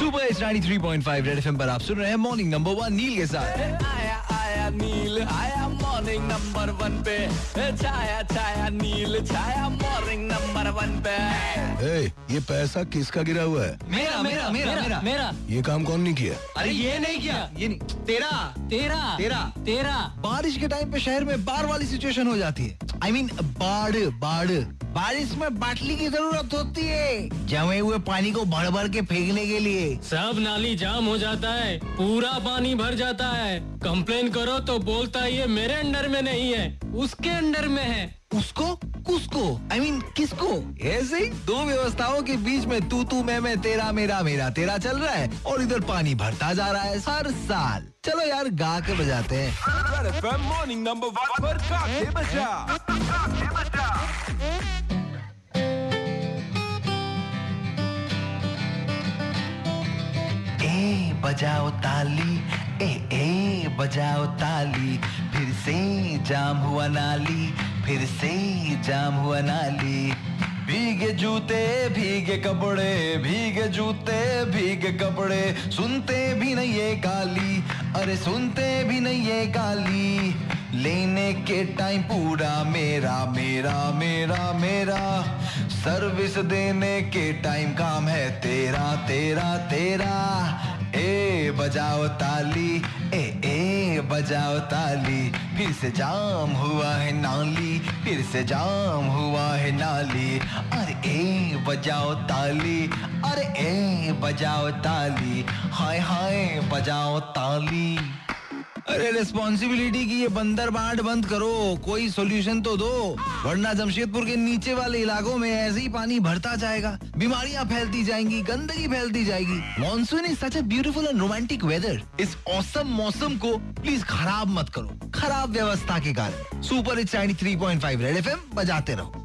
Super इस 93.5 red FM पर आप सुन रहे हैं मॉर्निंग नंबर वन नील के साथ। आया आया नील, आया मॉर्निंग नंबर वन पे। Chhaya Chhaya Neel, Chhaya morning number one पे ए, ये पैसा किसका गिरा हुआ है? मेरा मेरा मेरा मेरा। मेरा। ये काम कौन नहीं किया? अरे ये नहीं किया। ये नहीं। तेरा। तेरा। तेरा। तेरा। बारिश के टाइम पे शहर में बाढ़ वाली सिचुएशन हो जाती है। आई मीन बाढ़ बाढ़। बारिश में बाटली की ज़रूरत होती है। जमे हुए पानी को भर भर के फेंकने के लिए। सब नाली जाम हो जाता है। पूरा पानी भर जाता है। कंप्लेन करो तो बोलता है ये मेरे अंडर में नहीं है। उसके अंडर में है। उसको? किसको? आई मीन किसको? ऐसे ही दो व्यवस्थाओं के बीच में तू तू मैं मैं तेरा मेरा मेरा तेरा चल रहा है और इधर पानी भरता जा रहा है हर साल। चलो यार गा के बजाते हैं। मॉर्निंग नंबर वन पर काके बजा। ए बजाओ ताली। ए ए बजाओ ताली। फिर से जाम हुआ नाली। फिर से जाम हुआ नाली। भीगे जूते, भीगे कपड़े, भीगे जूते, भीगे कपड़े। सुनते भी नहीं ये गाली, अरे सुनते भी नहीं ये गाली। लेने के टाइम पूरा मेरा मेरा मेरा मेरा। सर्विस देने के टाइम काम है तेरा तेरा तेरा। ए, बजाओ ताली बजाओ ताली, फिर से जाम हुआ है नाली, फिर से जाम हुआ है नाली। अरे ए, बजाओ ताली, अरे ए, बजाओ ताली, हाय हाय, बजाओ ताली। अरे रिस्पॉन्सिबिलिटी की ये बंदर बांट बंद करो। कोई सोल्यूशन तो दो। वरना जमशेदपुर के नीचे वाले इलाकों में ऐसे ही पानी भरता जाएगा। बीमारियाँ फैलती जाएँगी, गंदगी फैलती जाएगी। Monsoon is such a beautiful and romantic weather इस औसम मौसम को प्लीज़ खराब मत करो। खराब व्यवस्था के कारण। सुपर इट्स 93.5 रेड एफएम बजाते रहो।